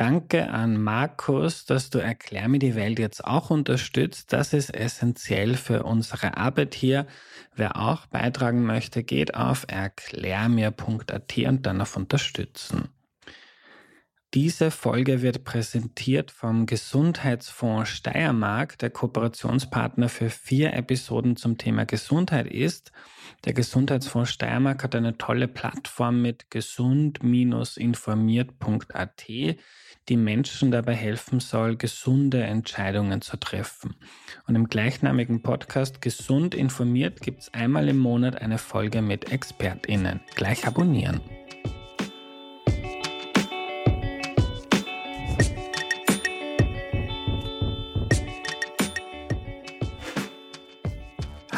Danke an Markus, dass du Erklär mir die Welt jetzt auch unterstützt. Das ist essentiell für unsere Arbeit hier. Wer auch beitragen möchte, geht auf erklärmir.at und dann auf Unterstützen. Diese Folge wird präsentiert vom Gesundheitsfonds Steiermark, der Kooperationspartner für vier Episoden zum Thema Gesundheit ist. Der Gesundheitsfonds Steiermark hat eine tolle Plattform mit gesund-informiert.at, die Menschen dabei helfen soll, gesunde Entscheidungen zu treffen. Und im gleichnamigen Podcast Gesund informiert gibt es einmal im Monat eine Folge mit ExpertInnen. Gleich abonnieren.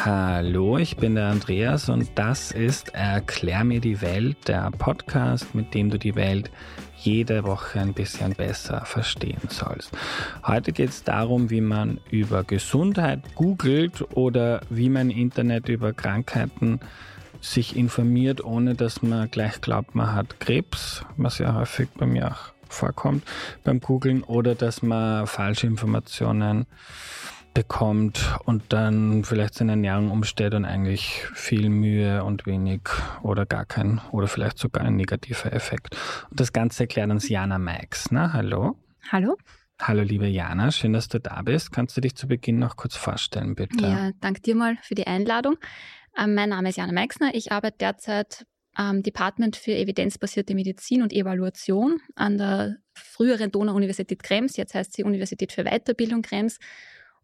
Hallo, ich bin der Andreas und das ist Erklär mir die Welt, der Podcast, mit dem du die Welt jede Woche ein bisschen besser verstehen sollst. Heute geht es darum, wie man über Gesundheit googelt oder wie man im Internet über Krankheiten sich informiert, ohne dass man gleich glaubt, man hat Krebs, was ja häufig bei mir auch vorkommt beim Googlen, oder dass man falsche Informationen bekommt und dann vielleicht seine Ernährung umstellt und eigentlich viel Mühe und wenig oder gar kein oder vielleicht sogar ein negativer Effekt. Und das Ganze erklärt uns Jana Max. Na, hallo. Hallo. Hallo, liebe Jana, schön, dass du da bist. Kannst du dich zu Beginn noch kurz vorstellen, bitte? Ja, danke dir mal für die Einladung. Ähm, mein Name ist Jana Meixner. Ich arbeite derzeit am Department für evidenzbasierte Medizin und Evaluation an der früheren Donau-Universität Krems. Jetzt heißt sie Universität für Weiterbildung Krems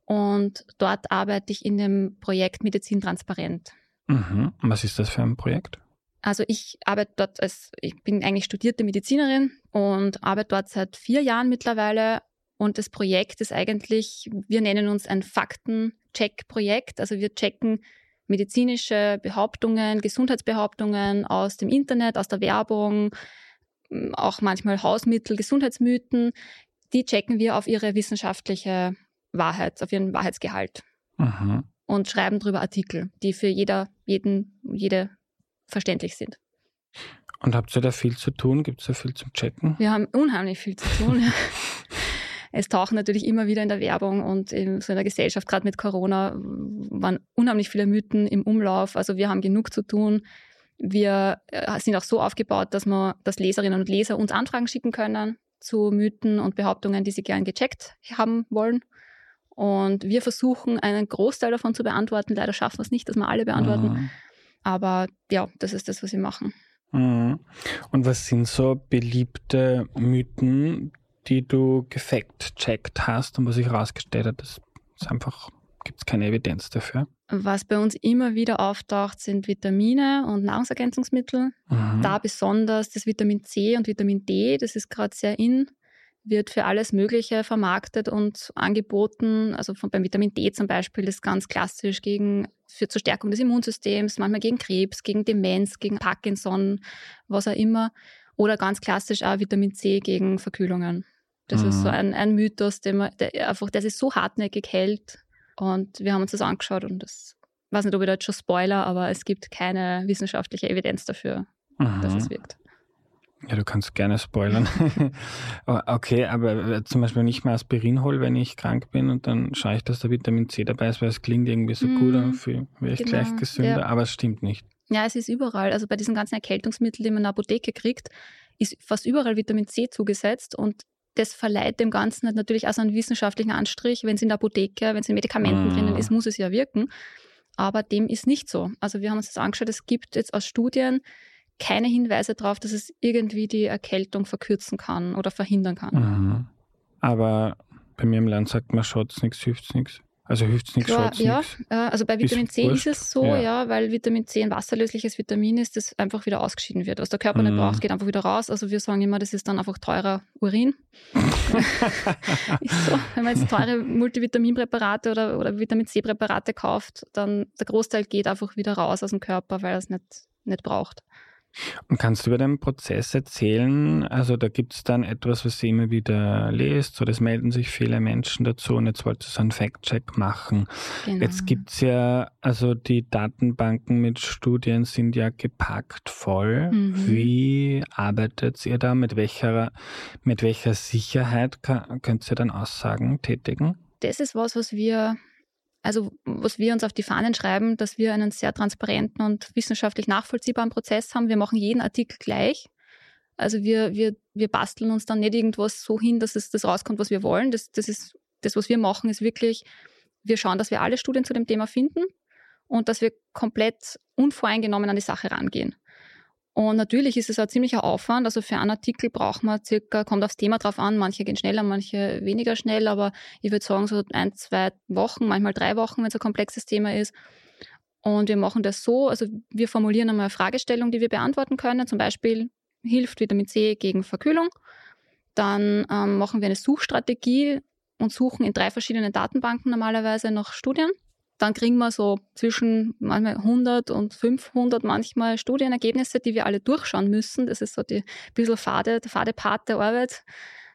und dort arbeite ich in dem Projekt Medizin transparent. Mhm. Was ist das für ein Projekt? Also ich arbeite dort als, ich bin eigentlich studierte Medizinerin und arbeite dort seit vier Jahren mittlerweile. Und das Projekt ist eigentlich, wir nennen uns ein Fakten-Check-Projekt. Also wir checken medizinische Behauptungen, Gesundheitsbehauptungen aus dem Internet, aus der Werbung, auch manchmal Hausmittel, Gesundheitsmythen. Die checken wir auf ihre wissenschaftliche Wahrheit, auf ihren Wahrheitsgehalt. Mhm. Und schreiben darüber Artikel, die für jeder, jeden, jede verständlich sind. Und habt ihr da viel zu tun? Gibt es da viel zum Checken? Wir haben unheimlich viel zu tun. es tauchen natürlich immer wieder in der Werbung und in so einer Gesellschaft, gerade mit Corona, waren unheimlich viele Mythen im Umlauf. Also wir haben genug zu tun. Wir äh, sind auch so aufgebaut, dass man, dass Leserinnen und Leser uns Anfragen schicken können zu Mythen und Behauptungen, die sie gern gecheckt haben wollen. Und wir versuchen, einen Großteil davon zu beantworten. Leider schaffen wir es nicht, dass wir alle beantworten. Mhm. Aber ja, das ist das, was wir machen. Mhm. Und was sind so beliebte Mythen, die du gefackt-checkt hast und was sich herausgestellt hat, das ist einfach, gibt es keine Evidenz dafür? Was bei uns immer wieder auftaucht, sind Vitamine und Nahrungsergänzungsmittel. Mhm. Da besonders das Vitamin C und Vitamin D, das ist gerade sehr in wird für alles Mögliche vermarktet und angeboten. Also von, beim Vitamin D zum Beispiel ist ganz klassisch gegen, für zur Stärkung des Immunsystems, manchmal gegen Krebs, gegen Demenz, gegen Parkinson, was auch immer. Oder ganz klassisch auch Vitamin C gegen Verkühlungen. Das mhm. ist so mhm. ein, ein Mythos, der, man, der einfach, der sich so hartnäckig hält. Und wir haben uns das angeschaut und das, weiß nicht, ob ich da jetzt schon spoiler, aber es gibt keine wissenschaftliche Evidenz dafür, mhm. dass es wirkt. Ja, du kannst gerne spoilern. okay, aber äh, zum Beispiel, wenn ich mal Aspirin hole, wenn ich krank bin und dann schaue ich, dass da Vitamin C dabei ist, weil es klingt irgendwie so mm, gut, dann wäre ich genau, gleich gesünder, ja. aber es stimmt nicht. Ja, es ist überall. Also bei diesen ganzen Erkältungsmitteln, die man in der Apotheke kriegt, ist fast überall Vitamin C zugesetzt und das verleiht dem Ganzen halt natürlich auch so einen wissenschaftlichen Anstrich. Wenn es in der Apotheke, wenn es in Medikamenten mm. drinnen ist, muss es ja wirken. Aber dem ist nicht so. Also wir haben uns das angeschaut, es gibt jetzt aus Studien keine Hinweise darauf, dass es irgendwie die Erkältung verkürzen kann oder verhindern kann. Mhm. Aber bei mir im Land sagt man, schaut's nichts, hilft's nichts. Also hilft's nichts, schaut's Ja, nix. Äh, also bei Vitamin ist C wurscht. ist es so, ja. ja. weil Vitamin C ein wasserlösliches Vitamin ist, das einfach wieder ausgeschieden wird. Was der Körper mhm. nicht braucht, geht einfach wieder raus. Also wir sagen immer, das ist dann einfach teurer Urin. so. Wenn man jetzt teure Multivitaminpräparate oder, oder Vitamin C-Präparate kauft, dann der Großteil geht einfach wieder raus aus dem Körper, weil er es nicht, nicht braucht. Und kannst du über den Prozess erzählen? Also da gibt es dann etwas, was sie immer wieder lest, so das melden sich viele Menschen dazu und jetzt wollt ihr so einen Fact-Check machen. Genau. Jetzt gibt es ja, also die Datenbanken mit Studien sind ja gepackt voll. Mhm. Wie arbeitet ihr da? Mit welcher, mit welcher Sicherheit könnt ihr dann Aussagen tätigen? Das ist was, was wir also was wir uns auf die Fahnen schreiben, dass wir einen sehr transparenten und wissenschaftlich nachvollziehbaren Prozess haben. Wir machen jeden Artikel gleich. Also wir, wir, wir basteln uns dann nicht irgendwas so hin, dass es das rauskommt, was wir wollen. Das, das ist das, was wir machen, ist wirklich, wir schauen, dass wir alle Studien zu dem Thema finden und dass wir komplett unvoreingenommen an die Sache rangehen. Und natürlich ist es ein ziemlicher Aufwand. Also für einen Artikel braucht man circa, kommt aufs Thema drauf an, manche gehen schneller, manche weniger schnell, aber ich würde sagen, so ein, zwei Wochen, manchmal drei Wochen, wenn es ein komplexes Thema ist. Und wir machen das so, also wir formulieren einmal eine Fragestellung, die wir beantworten können. Zum Beispiel, hilft Vitamin C gegen Verkühlung? Dann ähm, machen wir eine Suchstrategie und suchen in drei verschiedenen Datenbanken normalerweise nach Studien dann kriegen wir so zwischen manchmal 100 und 500 manchmal Studienergebnisse, die wir alle durchschauen müssen. Das ist so die bisschen fade, der fade Part der Arbeit.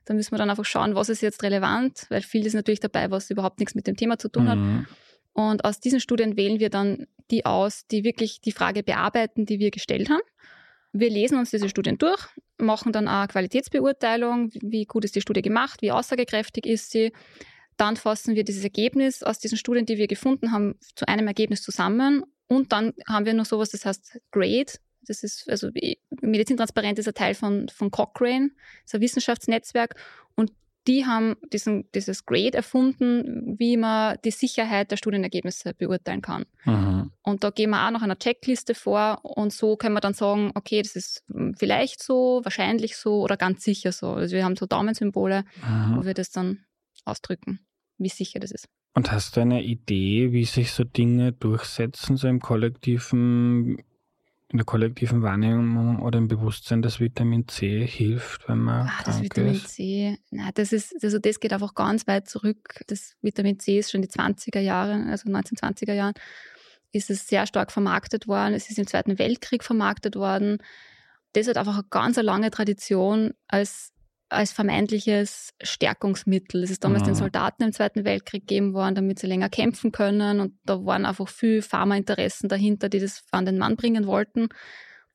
Da müssen wir dann einfach schauen, was ist jetzt relevant, weil viel ist natürlich dabei, was überhaupt nichts mit dem Thema zu tun hat. Mhm. Und aus diesen Studien wählen wir dann die aus, die wirklich die Frage bearbeiten, die wir gestellt haben. Wir lesen uns diese Studien durch, machen dann eine Qualitätsbeurteilung, wie gut ist die Studie gemacht, wie aussagekräftig ist sie, dann fassen wir dieses Ergebnis aus diesen Studien, die wir gefunden haben, zu einem Ergebnis zusammen. Und dann haben wir noch sowas, das heißt Grade. Das ist, also Medizintransparent ist ein Teil von, von Cochrane, das ist ein Wissenschaftsnetzwerk. Und die haben diesen, dieses Grade erfunden, wie man die Sicherheit der Studienergebnisse beurteilen kann. Mhm. Und da gehen wir auch noch einer Checkliste vor und so können wir dann sagen, okay, das ist vielleicht so, wahrscheinlich so oder ganz sicher so. Also wir haben so Daumensymbole, mhm. wo wir das dann ausdrücken, wie sicher das ist. Und hast du eine Idee, wie sich so Dinge durchsetzen, so im kollektiven, in der kollektiven Wahrnehmung oder im Bewusstsein, dass Vitamin C hilft, wenn man ah, das Vitamin ist? C, na, das ist, also das geht einfach ganz weit zurück. Das Vitamin C ist schon die 20er Jahre, also 1920er Jahren, ist es sehr stark vermarktet worden. Es ist im Zweiten Weltkrieg vermarktet worden. Das hat einfach eine ganz lange Tradition als als vermeintliches Stärkungsmittel. Es ist damals mhm. den Soldaten im Zweiten Weltkrieg gegeben worden, damit sie länger kämpfen können. Und da waren einfach viel Pharmainteressen dahinter, die das an den Mann bringen wollten,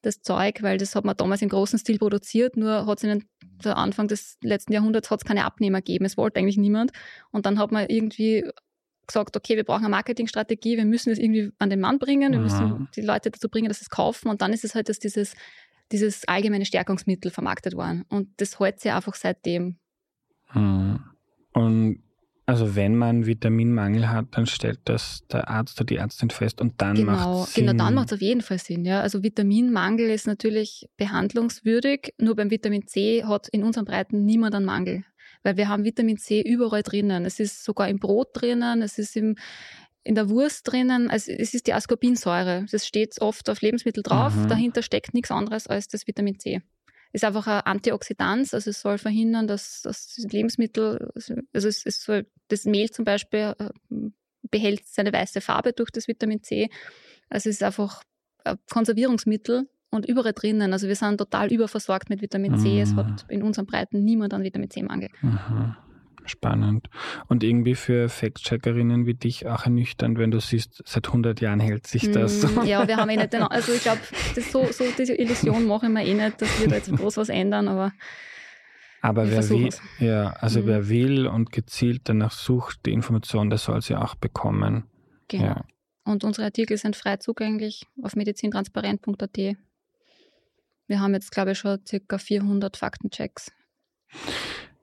das Zeug, weil das hat man damals im großen Stil produziert, nur hat es in den Anfang des letzten Jahrhunderts hat's keine Abnehmer gegeben. Es wollte eigentlich niemand. Und dann hat man irgendwie gesagt, okay, wir brauchen eine Marketingstrategie, wir müssen es irgendwie an den Mann bringen, wir müssen mhm. die Leute dazu bringen, dass sie es kaufen. Und dann ist es halt, dass dieses dieses allgemeine Stärkungsmittel vermarktet worden. Und das hält sich einfach seitdem. Hm. Und also wenn man Vitaminmangel hat, dann stellt das der Arzt oder die Ärztin fest und dann genau, macht es Sinn. Genau, dann macht es auf jeden Fall Sinn. Ja. Also Vitaminmangel ist natürlich behandlungswürdig, nur beim Vitamin C hat in unseren Breiten niemand einen Mangel. Weil wir haben Vitamin C überall drinnen. Es ist sogar im Brot drinnen, es ist im, in der Wurst drinnen, also es ist die Ascorbinsäure. Das steht oft auf Lebensmittel drauf. Mhm. Dahinter steckt nichts anderes als das Vitamin C. Ist einfach ein Antioxidant, also es soll verhindern, dass, dass Lebensmittel, also es, es soll, das Mehl zum Beispiel äh, behält seine weiße Farbe durch das Vitamin C. Also es ist einfach ein Konservierungsmittel und überall drinnen. Also wir sind total überversorgt mit Vitamin C. Mhm. Es hat in unseren Breiten niemand einen Vitamin C-Mangel. Mhm. Spannend. Und irgendwie für Fact-Checkerinnen wie dich auch ernüchternd, wenn du siehst, seit 100 Jahren hält sich das. Mm, ja, wir haben eh nicht den, also ich glaube, so, so diese Illusion mache ich mir eh nicht, dass wir da jetzt groß was ändern, aber aber wer will, ja, also mhm. wer will und gezielt danach sucht, die Information, der soll sie auch bekommen. Genau. Ja. Und unsere Artikel sind frei zugänglich auf medizintransparent.at. Wir haben jetzt, glaube ich, schon circa 400 Faktenchecks.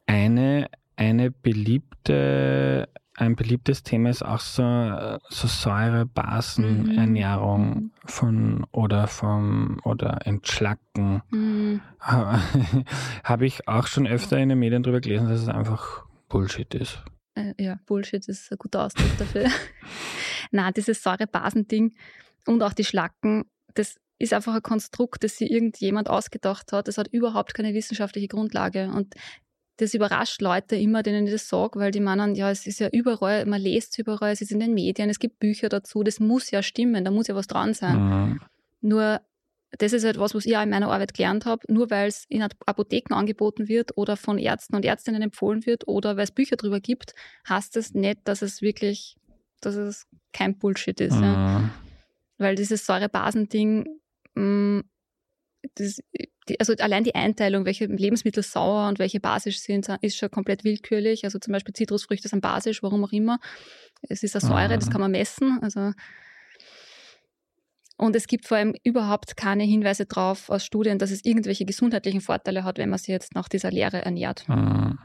Eine eine beliebte, ein beliebtes Thema ist auch so, so Säurebasenernährung mhm. von oder vom oder Entschlacken. Mhm. Habe ich auch schon öfter in den Medien darüber gelesen, dass es einfach Bullshit ist. Äh, ja, Bullshit ist ein guter Ausdruck dafür. Na, dieses Säurebasending und auch die Schlacken, das ist einfach ein Konstrukt, das sich irgendjemand ausgedacht hat. Das hat überhaupt keine wissenschaftliche Grundlage. Und das überrascht Leute immer, denen ich das sage, weil die meinen, ja, es ist ja überall, man liest es überall, es ist in den Medien, es gibt Bücher dazu, das muss ja stimmen, da muss ja was dran sein. Mhm. Nur das ist halt was, was ich auch in meiner Arbeit gelernt habe. Nur weil es in Apotheken angeboten wird oder von Ärzten und Ärztinnen empfohlen wird oder weil es Bücher darüber gibt, heißt das nicht, dass es wirklich, dass es kein Bullshit ist. Mhm. Ja. Weil dieses Säurebasending, mm, das, die, also allein die Einteilung, welche Lebensmittel sauer und welche basisch sind, ist schon komplett willkürlich. Also zum Beispiel Zitrusfrüchte sind basisch, warum auch immer. Es ist eine Säure, mhm. das kann man messen. Also und es gibt vor allem überhaupt keine Hinweise darauf aus Studien, dass es irgendwelche gesundheitlichen Vorteile hat, wenn man sich jetzt nach dieser Lehre ernährt. Mhm.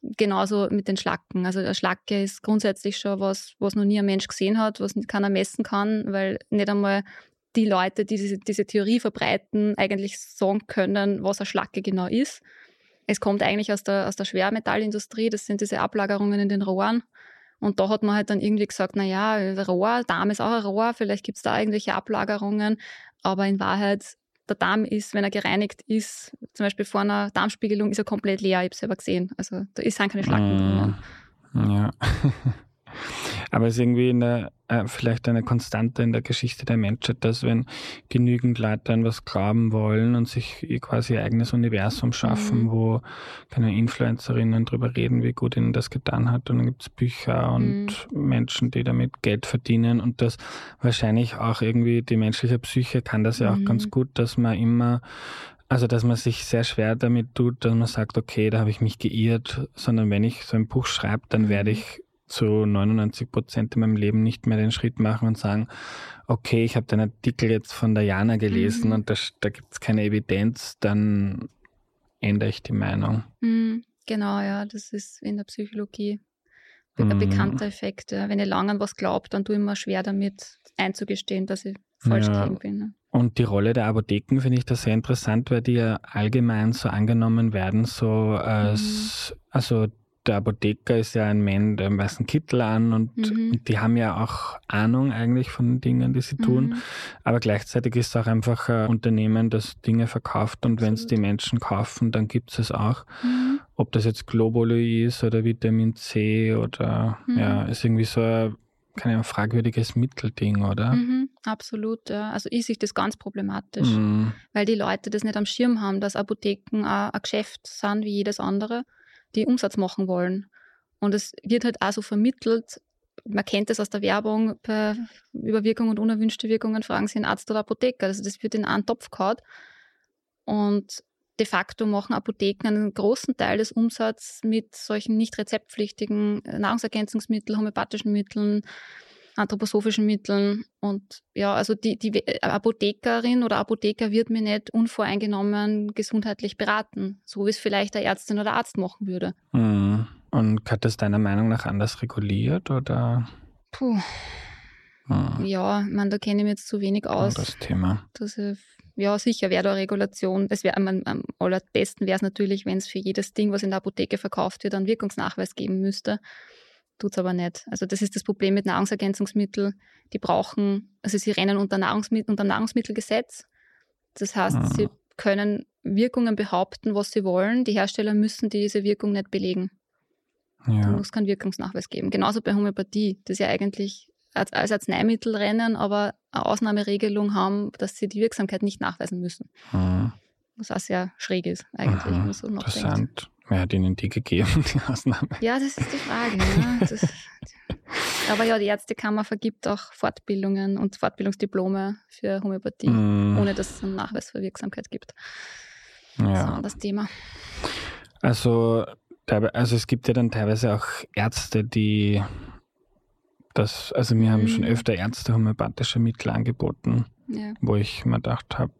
Genauso mit den Schlacken. Also der Schlacke ist grundsätzlich schon was, was noch nie ein Mensch gesehen hat, was keiner messen kann, weil nicht einmal die Leute, die diese, diese Theorie verbreiten, eigentlich sagen können, was eine Schlacke genau ist. Es kommt eigentlich aus der, aus der Schwermetallindustrie, das sind diese Ablagerungen in den Rohren. Und da hat man halt dann irgendwie gesagt, naja, Rohr, Darm ist auch ein Rohr, vielleicht gibt es da irgendwelche Ablagerungen. Aber in Wahrheit, der Darm ist, wenn er gereinigt ist, zum Beispiel vor einer Darmspiegelung, ist er komplett leer. Ich habe es selber gesehen. Also da ist keine Schlacken drin. Ja. Aber es ist irgendwie eine, äh, vielleicht eine Konstante in der Geschichte der Menschheit, dass wenn genügend Leute an was glauben wollen und sich quasi ihr eigenes Universum schaffen, mhm. wo keine Influencerinnen drüber reden, wie gut ihnen das getan hat. Und dann gibt es Bücher und mhm. Menschen, die damit Geld verdienen und das wahrscheinlich auch irgendwie die menschliche Psyche kann das ja auch mhm. ganz gut, dass man immer also, dass man sich sehr schwer damit tut, dass man sagt, okay, da habe ich mich geirrt, sondern wenn ich so ein Buch schreibe, dann werde mhm. ich zu 99 Prozent in meinem Leben nicht mehr den Schritt machen und sagen, okay, ich habe den Artikel jetzt von der Jana gelesen mhm. und das, da gibt es keine Evidenz, dann ändere ich die Meinung. Mhm, genau, ja, das ist in der Psychologie ein mhm. bekannter Effekt. Ja. Wenn ich lange an was glaubt, dann tue ich mir schwer damit einzugestehen, dass ich falsch ja. bin. Ne? Und die Rolle der Apotheken finde ich da sehr interessant, weil die ja allgemein so angenommen werden, so als, mhm. also der Apotheker ist ja ein Mann, der einen weißen Kittel an und, mhm. und, die haben ja auch Ahnung eigentlich von den Dingen, die sie tun. Mhm. Aber gleichzeitig ist es auch einfach ein Unternehmen, das Dinge verkauft und wenn es die Menschen kaufen, dann gibt es es auch. Mhm. Ob das jetzt Globuli ist oder Vitamin C oder mhm. ja, ist irgendwie so ein keine fragwürdiges Mittelding, oder? Mhm, absolut, ja. Also ich sehe das ganz problematisch, mhm. weil die Leute das nicht am Schirm haben, dass Apotheken auch ein Geschäft sind wie jedes andere die Umsatz machen wollen. Und es wird halt auch so vermittelt, man kennt das aus der Werbung, bei Überwirkungen und unerwünschte Wirkungen fragen Sie einen Arzt oder Apotheker. Also das wird in einen Topf gehauen. Und de facto machen Apotheken einen großen Teil des Umsatzes mit solchen nicht rezeptpflichtigen Nahrungsergänzungsmitteln, homöopathischen Mitteln, anthroposophischen Mitteln. Und ja, also die, die Apothekerin oder Apotheker wird mir nicht unvoreingenommen gesundheitlich beraten, so wie es vielleicht eine Ärztin oder Arzt machen würde. Mhm. Und hat das deiner Meinung nach anders reguliert oder? Puh. Mhm. Ja, ich meine, da kenne ich mich jetzt zu wenig aus. Das Thema. Dass ich, ja, sicher wäre da Regulation. Es wäre am, am allerbesten wäre es natürlich, wenn es für jedes Ding, was in der Apotheke verkauft wird, einen Wirkungsnachweis geben müsste tut es aber nicht. Also das ist das Problem mit Nahrungsergänzungsmitteln. Die brauchen, also sie rennen unter, Nahrungsmittel, unter Nahrungsmittelgesetz. Das heißt, ah. sie können Wirkungen behaupten, was sie wollen. Die Hersteller müssen diese Wirkung nicht belegen. Ja. Da muss keinen Wirkungsnachweis geben. Genauso bei Homöopathie, das ja eigentlich als, als Arzneimittel rennen, aber eine Ausnahmeregelung haben, dass sie die Wirksamkeit nicht nachweisen müssen. Mhm. Was auch sehr schräg ist, eigentlich, mhm. so Interessant. Wer hat Ihnen die gegeben, die Ausnahme? Ja, das ist die Frage. Ne? Das, aber ja, die Ärztekammer vergibt auch Fortbildungen und Fortbildungsdiplome für Homöopathie, mm. ohne dass es einen Nachweis für Wirksamkeit gibt. Ja. So, das Thema. Also, also es gibt ja dann teilweise auch Ärzte, die das, also mir haben schon mhm. öfter Ärzte homöopathische Mittel angeboten, ja. wo ich mir gedacht habe,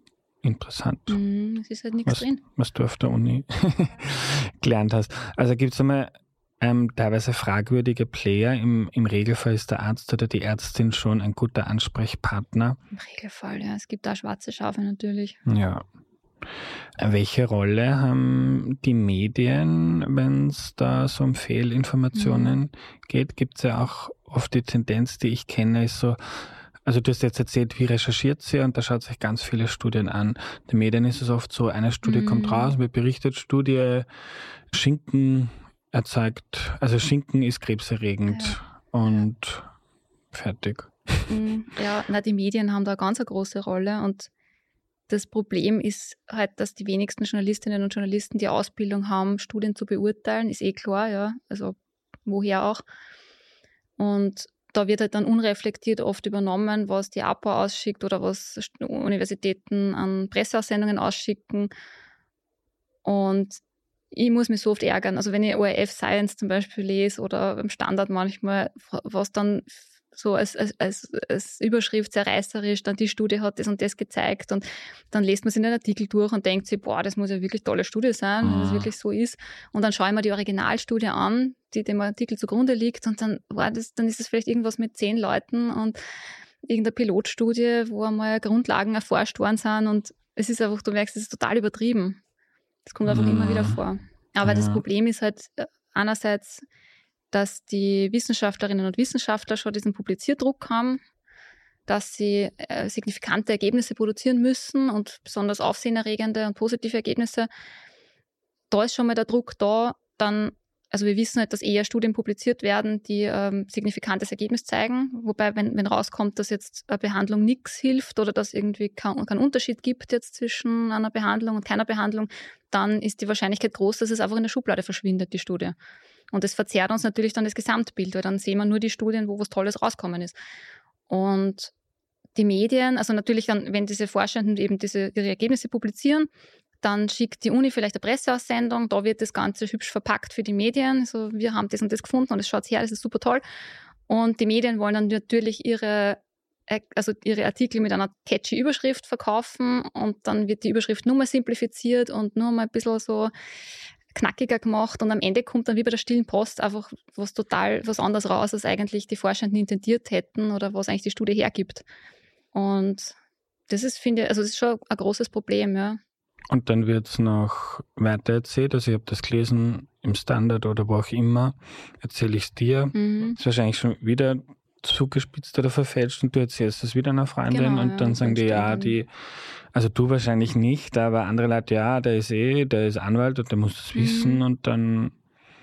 interessant. Mm, es ist halt nichts was, drin. Was du auf der Uni gelernt hast. Also gibt es einmal ähm, teilweise fragwürdige Player. Im, Im Regelfall ist der Arzt oder die Ärztin schon ein guter Ansprechpartner. Im Regelfall, ja. Es gibt da schwarze Schafe natürlich. Ja. Welche Rolle haben die Medien, wenn es da so um Fehlinformationen mhm. geht? Gibt es ja auch oft die Tendenz, die ich kenne, ist so, also du hast jetzt erzählt, wie recherchiert sie und da schaut sich ganz viele Studien an. In den Medien ist es oft so, eine Studie mhm. kommt raus, wird berichtet, Studie, Schinken erzeugt, also Schinken ist krebserregend ja. und fertig. Mhm. Ja, na, die Medien haben da eine ganz große Rolle und das Problem ist halt, dass die wenigsten Journalistinnen und Journalisten die Ausbildung haben, Studien zu beurteilen, ist eh klar, ja. Also woher auch. Und da wird halt dann unreflektiert oft übernommen, was die APO ausschickt oder was Universitäten an Presseaussendungen ausschicken. Und ich muss mich so oft ärgern. Also wenn ich ORF Science zum Beispiel lese oder beim Standard manchmal, was dann so als, als, als, als Überschrift sehr reißerisch, dann die Studie hat das und das gezeigt und dann liest man sich den Artikel durch und denkt sich, boah, das muss ja wirklich tolle Studie sein, mhm. wenn das mhm. wirklich so ist. Und dann schaue ich mir die Originalstudie an, die dem Artikel zugrunde liegt und dann, boah, das, dann ist es vielleicht irgendwas mit zehn Leuten und irgendeine Pilotstudie, wo einmal Grundlagen erforscht worden sind und es ist einfach, du merkst, es ist total übertrieben. Das kommt einfach mhm. immer wieder mhm. vor. Aber ja. das Problem ist halt äh, einerseits, dass die Wissenschaftlerinnen und Wissenschaftler schon diesen Publizierdruck haben, dass sie äh, signifikante Ergebnisse produzieren müssen und besonders aufsehenerregende und positive Ergebnisse. Da ist schon mal der Druck da, dann, also wir wissen halt, dass eher Studien publiziert werden, die ähm, signifikantes Ergebnis zeigen. Wobei, wenn, wenn rauskommt, dass jetzt eine Behandlung nichts hilft oder dass irgendwie keinen kein Unterschied gibt jetzt zwischen einer Behandlung und keiner Behandlung, dann ist die Wahrscheinlichkeit groß, dass es einfach in der Schublade verschwindet, die Studie. Und das verzerrt uns natürlich dann das Gesamtbild, weil dann sehen wir nur die Studien, wo was Tolles rauskommen ist. Und die Medien, also natürlich dann, wenn diese Forschenden eben diese, ihre Ergebnisse publizieren, dann schickt die Uni vielleicht eine Presseaussendung, da wird das Ganze hübsch verpackt für die Medien. Also wir haben das und das gefunden und es schaut her, das ist super toll. Und die Medien wollen dann natürlich ihre, also ihre Artikel mit einer catchy Überschrift verkaufen und dann wird die Überschrift nur mal simplifiziert und nur mal ein bisschen so knackiger gemacht und am Ende kommt dann wie bei der stillen Post einfach was total was anderes raus, als eigentlich die Forschenden intendiert hätten oder was eigentlich die Studie hergibt. Und das ist, finde ich, also das ist schon ein großes Problem, ja. Und dann wird es noch weiter erzählt, also ich habe das gelesen im Standard oder wo auch immer, erzähle ich es dir. Mhm. ist wahrscheinlich schon wieder zugespitzt oder verfälscht und du erzählst es wieder einer Freundin genau, und dann ja, sagen die, ja, die, also du wahrscheinlich nicht, aber andere Leute, ja, der ist eh, der ist Anwalt und der muss das mhm. wissen und dann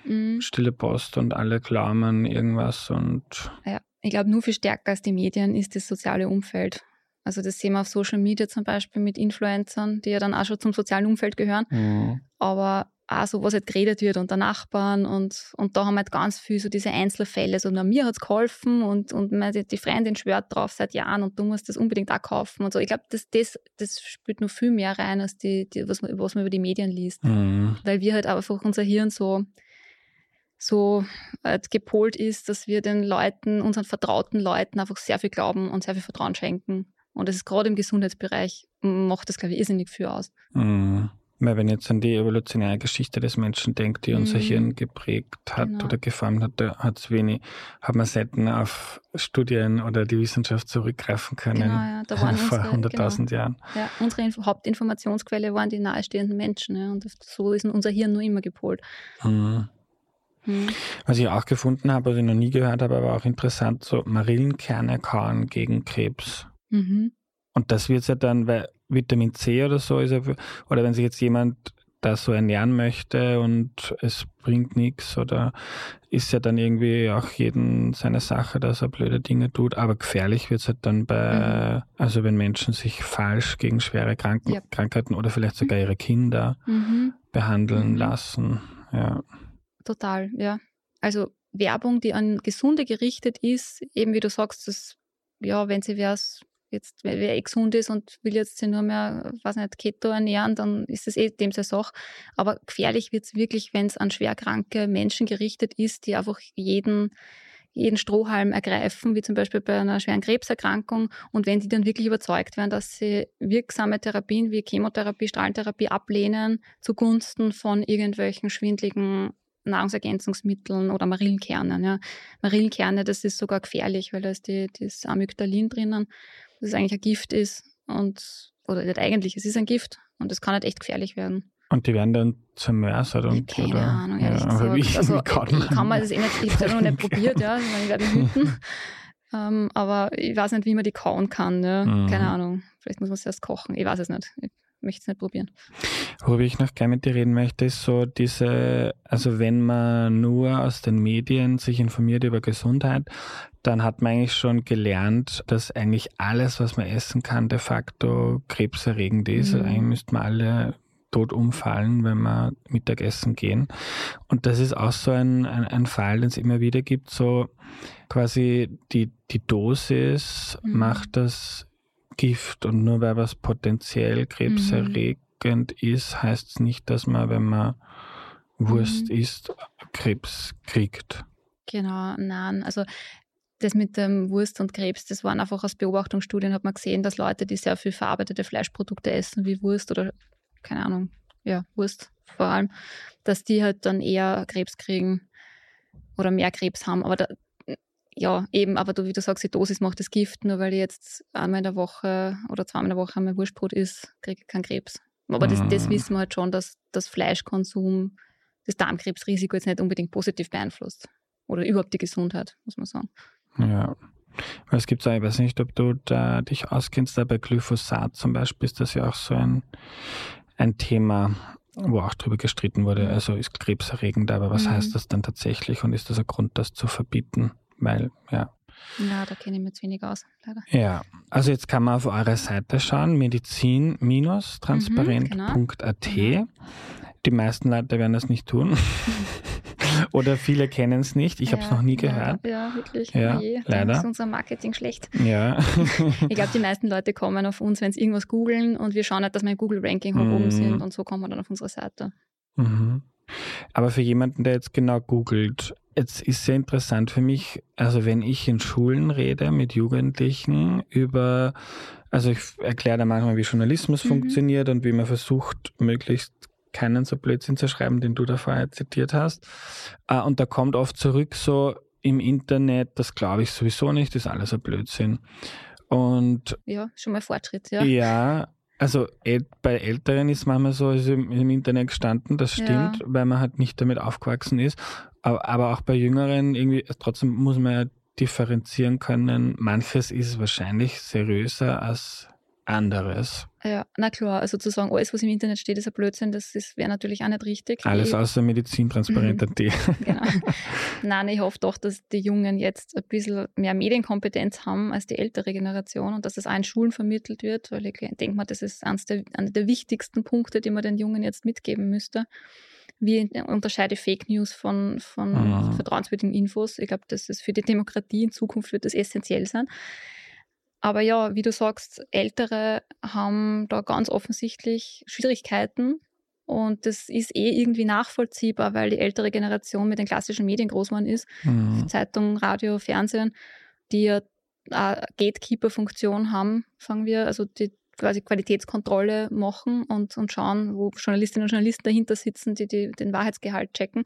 mhm. stille Post und alle glauben irgendwas und. Ja, ich glaube, nur viel stärker als die Medien ist das soziale Umfeld. Also das sehen wir auf Social Media zum Beispiel mit Influencern, die ja dann auch schon zum sozialen Umfeld gehören. Mhm. Aber auch so, was halt geredet wird unter Nachbarn und, und da haben wir halt ganz viel so diese Einzelfälle, so, na, mir hat es geholfen und, und meine, die Freundin schwört drauf seit Jahren und du musst das unbedingt auch kaufen und so. Ich glaube, das, das, das spielt noch viel mehr rein, als die, die was, man, was man über die Medien liest. Mhm. Weil wir halt einfach unser Hirn so, so äh, gepolt ist, dass wir den Leuten, unseren vertrauten Leuten einfach sehr viel glauben und sehr viel Vertrauen schenken. Und das ist gerade im Gesundheitsbereich, macht das, glaube ich, irrsinnig viel aus. Mhm. Weil wenn jetzt an die evolutionäre Geschichte des Menschen denkt, die mhm. unser Hirn geprägt hat genau. oder geformt hat, da hat's wenig, hat man selten auf Studien oder die Wissenschaft zurückgreifen können genau, ja. da waren vor 100.000 genau. Jahren. Ja, unsere Inf Hauptinformationsquelle waren die nahestehenden Menschen. Ja, und so ist unser Hirn nur immer gepolt. Mhm. Mhm. Was ich auch gefunden habe, was ich noch nie gehört habe, aber auch interessant, so Marillenkerne kauen gegen Krebs. Mhm. Und das wird ja dann, weil Vitamin C oder so ist oder wenn sich jetzt jemand da so ernähren möchte und es bringt nichts oder ist ja dann irgendwie auch jeden seine Sache, dass er blöde Dinge tut, aber gefährlich wird es halt dann bei, mhm. also wenn Menschen sich falsch gegen schwere Kranken, ja. Krankheiten oder vielleicht sogar ihre Kinder mhm. behandeln mhm. lassen. Ja. Total, ja. Also Werbung, die an Gesunde gerichtet ist, eben wie du sagst, das, ja, wenn sie was jetzt, wer eh gesund ist und will jetzt sich nur mehr, weiß nicht, Keto ernähren, dann ist es eh dem seine Sache. Aber gefährlich wird es wirklich, wenn es an schwerkranke Menschen gerichtet ist, die einfach jeden, jeden Strohhalm ergreifen, wie zum Beispiel bei einer schweren Krebserkrankung. Und wenn die dann wirklich überzeugt werden, dass sie wirksame Therapien wie Chemotherapie, Strahlentherapie ablehnen, zugunsten von irgendwelchen schwindligen Nahrungsergänzungsmitteln oder Marillenkernen. Ja. Marillenkerne, das ist sogar gefährlich, weil da ist die, das Amygdalin drinnen dass es eigentlich ein Gift ist und oder nicht eigentlich, es ist ein Gift und es kann halt echt gefährlich werden. Und die werden dann zermörsert und Keine oder, Ahnung, ehrlich ja, gesagt. Wie, also, kann man? kann man das eh nicht, ich habe noch nicht probiert, ja, ich werde hüten. Ähm, aber ich weiß nicht, wie man die kauen kann. Ja. Mhm. Keine Ahnung. Vielleicht muss man es erst kochen. Ich weiß es nicht. möchte es nicht probieren. Worüber ich noch gerne mit dir reden möchte, ist so diese, also wenn man nur aus den Medien sich informiert über Gesundheit, dann hat man eigentlich schon gelernt, dass eigentlich alles, was man essen kann, de facto krebserregend ist. Mhm. eigentlich müssten wir alle tot umfallen, wenn wir Mittagessen gehen. Und das ist auch so ein, ein, ein Fall, den es immer wieder gibt, so quasi die, die Dosis mhm. macht das Gift und nur weil was potenziell krebserregend mhm. ist, heißt es nicht, dass man, wenn man Wurst mhm. isst, Krebs kriegt. Genau, nein. Also das mit dem Wurst und Krebs, das waren einfach aus Beobachtungsstudien, hat man gesehen, dass Leute, die sehr viel verarbeitete Fleischprodukte essen, wie Wurst oder keine Ahnung, ja, Wurst vor allem, dass die halt dann eher Krebs kriegen oder mehr Krebs haben. Aber da, ja, eben, aber du, wie du sagst, die Dosis macht das Gift, nur weil ich jetzt einmal in der Woche oder zweimal in der Woche einmal Wurstbrot isst, kriege ich keinen Krebs. Aber das, das, mhm. wissen wir halt schon, dass das Fleischkonsum das Darmkrebsrisiko jetzt nicht unbedingt positiv beeinflusst. Oder überhaupt die Gesundheit, muss man sagen. Ja. Es gibt ich weiß nicht, ob du da dich auskennst, da bei Glyphosat zum Beispiel ist das ja auch so ein, ein Thema, wo auch drüber gestritten wurde. Also ist krebserregend, aber was mhm. heißt das dann tatsächlich und ist das ein Grund, das zu verbieten? Weil, ja. Ja, da kenne ich mich zu wenig aus, leider. Ja, also jetzt kann man auf eure Seite schauen, medizin-transparent.at. Mhm, genau. Die meisten Leute werden das nicht tun. Oder viele kennen es nicht. Ich ja, habe es noch nie gehört. Ja, wirklich. Ja, je, leider. ist unser Marketing schlecht. Ja. ich glaube, die meisten Leute kommen auf uns, wenn sie irgendwas googeln und wir schauen halt, dass wir im Google-Ranking mhm. oben sind und so kommen wir dann auf unsere Seite. Mhm. Aber für jemanden, der jetzt genau googelt, jetzt ist sehr interessant für mich, also wenn ich in Schulen rede mit Jugendlichen über, also ich erkläre da manchmal, wie Journalismus mhm. funktioniert und wie man versucht, möglichst keinen so Blödsinn zu schreiben, den du da vorher zitiert hast. Äh, und da kommt oft zurück so im Internet, das glaube ich sowieso nicht, ist alles ein Blödsinn. Und ja, schon mal Fortschritt, ja. Ja, also bei Älteren ist manchmal so ist im, im Internet gestanden, das stimmt, ja. weil man halt nicht damit aufgewachsen ist. Aber, aber auch bei Jüngeren irgendwie, trotzdem muss man ja differenzieren können. Manches ist wahrscheinlich seriöser als anderes. Ja, na klar, also zu sagen, alles, was im Internet steht, ist ein Blödsinn, das wäre natürlich auch nicht richtig. Alles ich, außer medizintransparenter mhm. Tee. Genau. Nein, ich hoffe doch, dass die Jungen jetzt ein bisschen mehr Medienkompetenz haben als die ältere Generation und dass das auch in Schulen vermittelt wird, weil ich denke mal, das ist eines der, einer der wichtigsten Punkte, die man den Jungen jetzt mitgeben müsste. Wie unterscheide Fake News von, von mhm. vertrauenswürdigen Infos? Ich glaube, das ist für die Demokratie in Zukunft wird das essentiell sein. Aber ja, wie du sagst, Ältere haben da ganz offensichtlich Schwierigkeiten. Und das ist eh irgendwie nachvollziehbar, weil die ältere Generation mit den klassischen Medien groß geworden ist. Mhm. Zeitung, Radio, Fernsehen, die ja eine Gatekeeper-Funktion haben, sagen wir, also die quasi Qualitätskontrolle machen und, und schauen, wo Journalistinnen und Journalisten dahinter sitzen, die, die den Wahrheitsgehalt checken.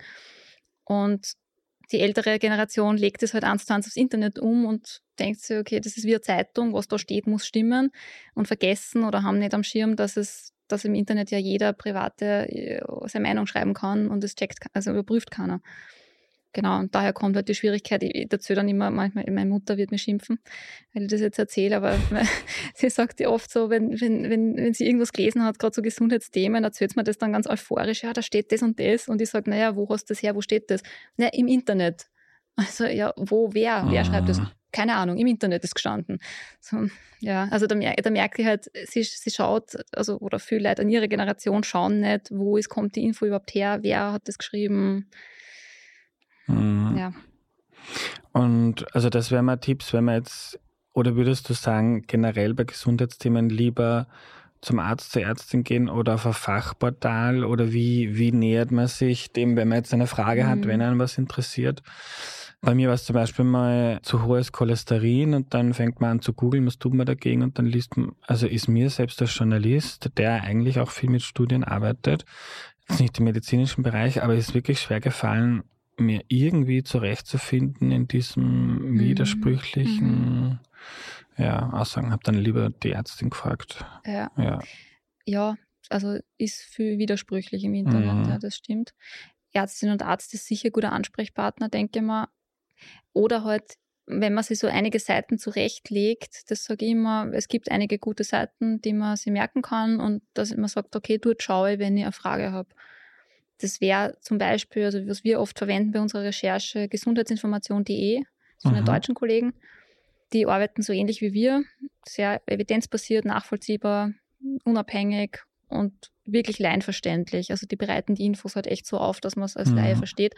Und die ältere Generation legt es halt eins zu eins aufs Internet um und denkt sich, okay, das ist wie eine Zeitung, was da steht, muss stimmen und vergessen oder haben nicht am Schirm, dass es dass im Internet ja jeder private äh, seine Meinung schreiben kann und es checkt, also überprüft keiner. Genau, und daher kommt halt die Schwierigkeit. Ich dazu dann immer manchmal, meine Mutter wird mir schimpfen, weil ich das jetzt erzähle, aber sie sagt ja oft so, wenn, wenn, wenn, wenn sie irgendwas gelesen hat, gerade so Gesundheitsthemen, erzählt mir das dann ganz euphorisch, ja, da steht das und das. Und ich sage, naja, wo hast du das her, wo steht das? Naja, im Internet. Also, ja, wo, wer, wer schreibt das? Ah. Keine Ahnung, im Internet ist gestanden. So, ja, also da, da merke ich halt, sie, sie schaut, also, oder viele Leute an ihre Generation schauen nicht, wo ist, kommt die Info überhaupt her, wer hat das geschrieben Mhm. Ja. Und also das wären mal Tipps, wenn man jetzt, oder würdest du sagen, generell bei Gesundheitsthemen lieber zum Arzt, zur Ärztin gehen oder auf ein Fachportal oder wie, wie nähert man sich dem, wenn man jetzt eine Frage mhm. hat, wenn einen was interessiert? Bei mir war es zum Beispiel mal zu hohes Cholesterin und dann fängt man an zu googeln, was tut man dagegen und dann liest man, also ist mir selbst als Journalist, der eigentlich auch viel mit Studien arbeitet, jetzt nicht im medizinischen Bereich, aber ist wirklich schwer gefallen, mir irgendwie zurechtzufinden in diesem mhm. widersprüchlichen mhm. ja, Aussagen. Habe dann lieber die Ärztin gefragt. Ja. ja. ja. also ist viel widersprüchlich im Internet, mhm. ja, das stimmt. Ärztin und Arzt ist sicher guter Ansprechpartner, denke ich mal. Oder halt, wenn man sich so einige Seiten zurechtlegt, das sage ich immer, es gibt einige gute Seiten, die man sich merken kann und dass man sagt, okay, dort schaue ich, wenn ich eine Frage habe. Das wäre zum Beispiel, also was wir oft verwenden bei unserer Recherche, gesundheitsinformation.de, von den deutschen Kollegen. Die arbeiten so ähnlich wie wir, sehr evidenzbasiert, nachvollziehbar, unabhängig und wirklich laienverständlich. Also die bereiten die Infos halt echt so auf, dass man es als mhm. Laie versteht.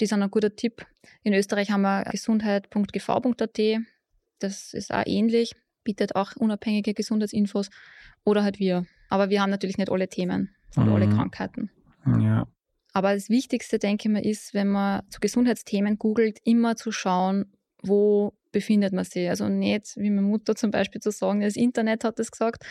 Die sind ein guter Tipp. In Österreich haben wir gesundheit.gv.at. Das ist auch ähnlich, bietet auch unabhängige Gesundheitsinfos. Oder halt wir. Aber wir haben natürlich nicht alle Themen und mhm. alle Krankheiten. Ja. Aber das Wichtigste, denke ich mir, ist, wenn man zu Gesundheitsthemen googelt, immer zu schauen, wo befindet man sich. Also nicht, wie meine Mutter zum Beispiel zu sagen, das Internet hat das gesagt,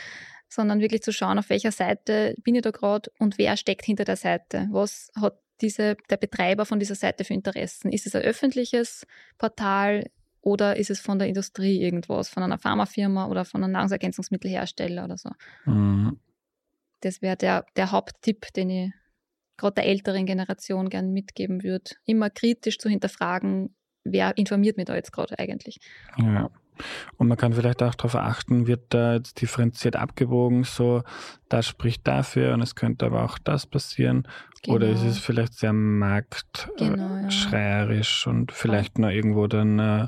sondern wirklich zu schauen, auf welcher Seite bin ich da gerade und wer steckt hinter der Seite. Was hat diese, der Betreiber von dieser Seite für Interessen? Ist es ein öffentliches Portal oder ist es von der Industrie irgendwas, von einer Pharmafirma oder von einem Nahrungsergänzungsmittelhersteller oder so? Mhm. Das wäre der, der Haupttipp, den ich gerade der älteren Generation gern mitgeben würde. Immer kritisch zu hinterfragen, wer informiert mich da jetzt gerade eigentlich. Ja. Und man kann vielleicht auch darauf achten, wird da jetzt differenziert abgewogen, so das spricht dafür und es könnte aber auch das passieren. Genau. Oder ist es vielleicht sehr marktschreierisch genau, ja. und vielleicht noch irgendwo dann äh,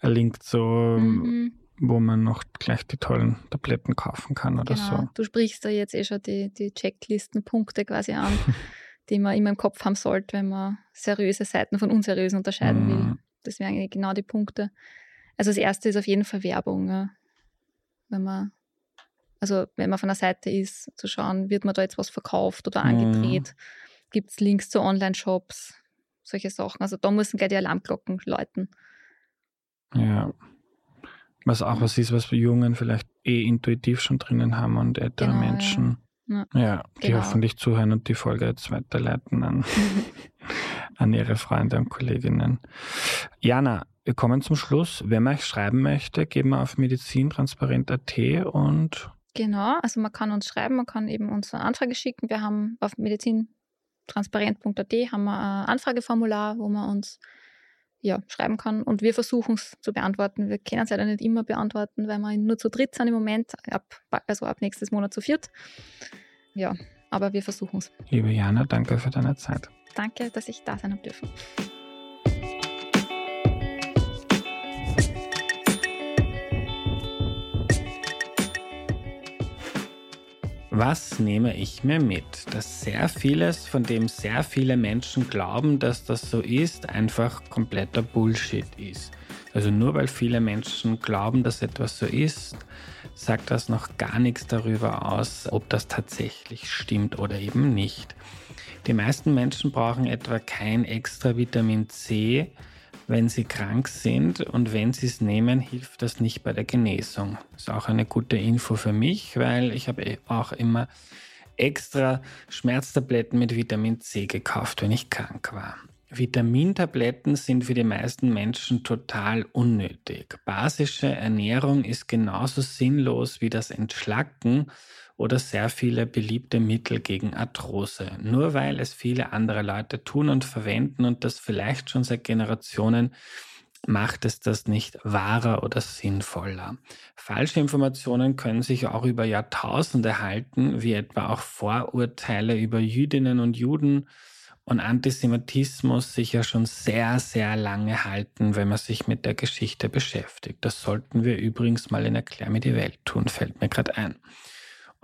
ein Link so, mhm. wo man noch gleich die tollen Tabletten kaufen kann oder genau. so. Du sprichst da jetzt eh schon die, die Checklistenpunkte quasi an, die man immer im Kopf haben sollte, wenn man seriöse Seiten von unseriösen unterscheiden mhm. will. Das wären genau die Punkte. Also das erste ist auf jeden Fall Werbung. Ja. Wenn man, also wenn man von der Seite ist, zu schauen, wird man da jetzt was verkauft oder angedreht, mhm. gibt es Links zu Online-Shops, solche Sachen. Also da müssen gleich die Alarmglocken läuten. Ja. Was auch was ist, was wir Jungen vielleicht eh intuitiv schon drinnen haben und ältere genau, Menschen. Ja, ja die genau. hoffentlich zuhören und die Folge jetzt weiterleiten an, an ihre Freunde und Kolleginnen. Jana, wir kommen zum Schluss. Man euch schreiben möchte, gehen wir auf medizintransparent.at und. Genau, also man kann uns schreiben, man kann eben uns eine Anfrage schicken. Wir haben auf medizintransparent.at haben wir ein Anfrageformular, wo man uns ja, schreiben kann. Und wir versuchen es zu beantworten. Wir können es leider nicht immer beantworten, weil wir nur zu dritt sind im Moment, ab, also ab nächstes Monat zu viert. Ja, aber wir versuchen es. Liebe Jana, danke für deine Zeit. Danke, dass ich da sein habe dürfen. Was nehme ich mir mit? Dass sehr vieles, von dem sehr viele Menschen glauben, dass das so ist, einfach kompletter Bullshit ist. Also nur weil viele Menschen glauben, dass etwas so ist, sagt das noch gar nichts darüber aus, ob das tatsächlich stimmt oder eben nicht. Die meisten Menschen brauchen etwa kein extra Vitamin C, wenn sie krank sind und wenn sie es nehmen, hilft das nicht bei der Genesung. Ist auch eine gute Info für mich, weil ich habe eh auch immer extra Schmerztabletten mit Vitamin C gekauft, wenn ich krank war. Vitamintabletten sind für die meisten Menschen total unnötig. Basische Ernährung ist genauso sinnlos wie das Entschlacken oder sehr viele beliebte Mittel gegen Arthrose. Nur weil es viele andere Leute tun und verwenden und das vielleicht schon seit Generationen, macht es das nicht wahrer oder sinnvoller. Falsche Informationen können sich auch über Jahrtausende halten, wie etwa auch Vorurteile über Jüdinnen und Juden und Antisemitismus sich ja schon sehr, sehr lange halten, wenn man sich mit der Geschichte beschäftigt. Das sollten wir übrigens mal in Erklär mir die Welt tun, fällt mir gerade ein.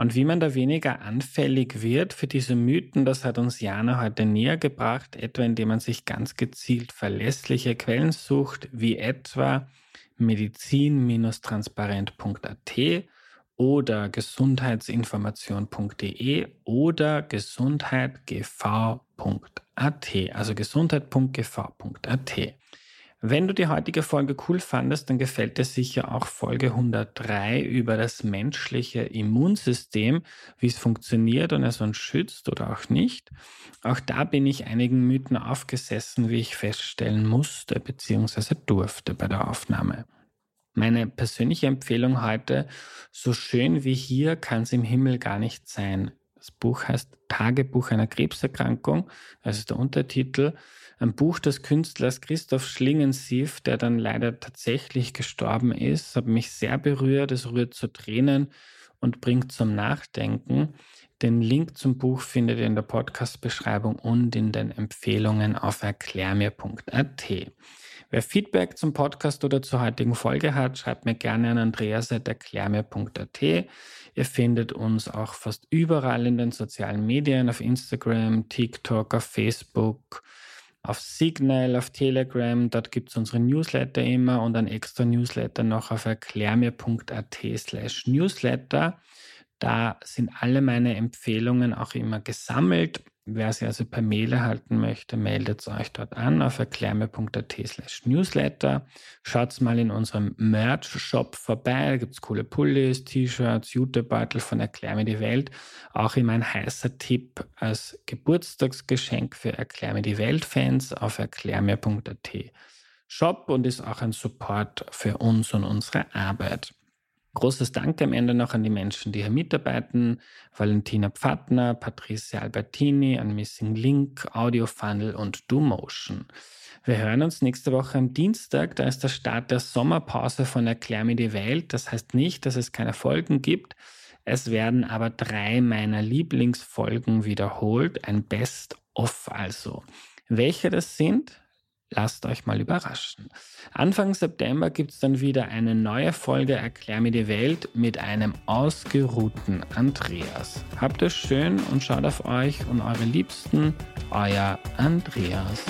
Und wie man da weniger anfällig wird für diese Mythen, das hat uns Jana heute näher gebracht, etwa indem man sich ganz gezielt verlässliche Quellen sucht, wie etwa medizin-transparent.at oder gesundheitsinformation.de oder gesundheitgv.at, also gesundheit.gv.at. Wenn du die heutige Folge cool fandest, dann gefällt dir sicher auch Folge 103 über das menschliche Immunsystem, wie es funktioniert und es uns schützt oder auch nicht. Auch da bin ich einigen Mythen aufgesessen, wie ich feststellen musste bzw. durfte bei der Aufnahme. Meine persönliche Empfehlung heute, so schön wie hier kann es im Himmel gar nicht sein. Das Buch heißt Tagebuch einer Krebserkrankung, das ist der Untertitel. Ein Buch des Künstlers Christoph Schlingensief, der dann leider tatsächlich gestorben ist, hat mich sehr berührt. Es rührt zu Tränen und bringt zum Nachdenken. Den Link zum Buch findet ihr in der Podcast-Beschreibung und in den Empfehlungen auf erklärmir.at. Wer Feedback zum Podcast oder zur heutigen Folge hat, schreibt mir gerne an andreas.erklärmir.at. Ihr findet uns auch fast überall in den sozialen Medien, auf Instagram, TikTok, auf Facebook, auf Signal, auf Telegram. Dort gibt es unsere Newsletter immer und ein extra Newsletter noch auf erklärmir.at slash Newsletter. Da sind alle meine Empfehlungen auch immer gesammelt. Wer sie also per Mail erhalten möchte, meldet euch dort an auf erklärme.at slash newsletter. Schaut mal in unserem Merch-Shop vorbei. Da gibt es coole Pullis, T-Shirts, Jutebeutel von Erklär mir die Welt. Auch immer ein heißer Tipp als Geburtstagsgeschenk für Erklär mir die Welt-Fans auf erklärme.at Shop und ist auch ein Support für uns und unsere Arbeit. Großes Dank am Ende noch an die Menschen, die hier mitarbeiten. Valentina Pfattner, Patricia Albertini, an Missing Link, Audio Funnel und DoMotion. Wir hören uns nächste Woche am Dienstag. Da ist der Start der Sommerpause von Erklär mir die Welt. Das heißt nicht, dass es keine Folgen gibt. Es werden aber drei meiner Lieblingsfolgen wiederholt. Ein Best-of also. Welche das sind, Lasst euch mal überraschen. Anfang September gibt es dann wieder eine neue Folge Erklär mir die Welt mit einem ausgeruhten Andreas. Habt es schön und schaut auf euch und eure Liebsten. Euer Andreas.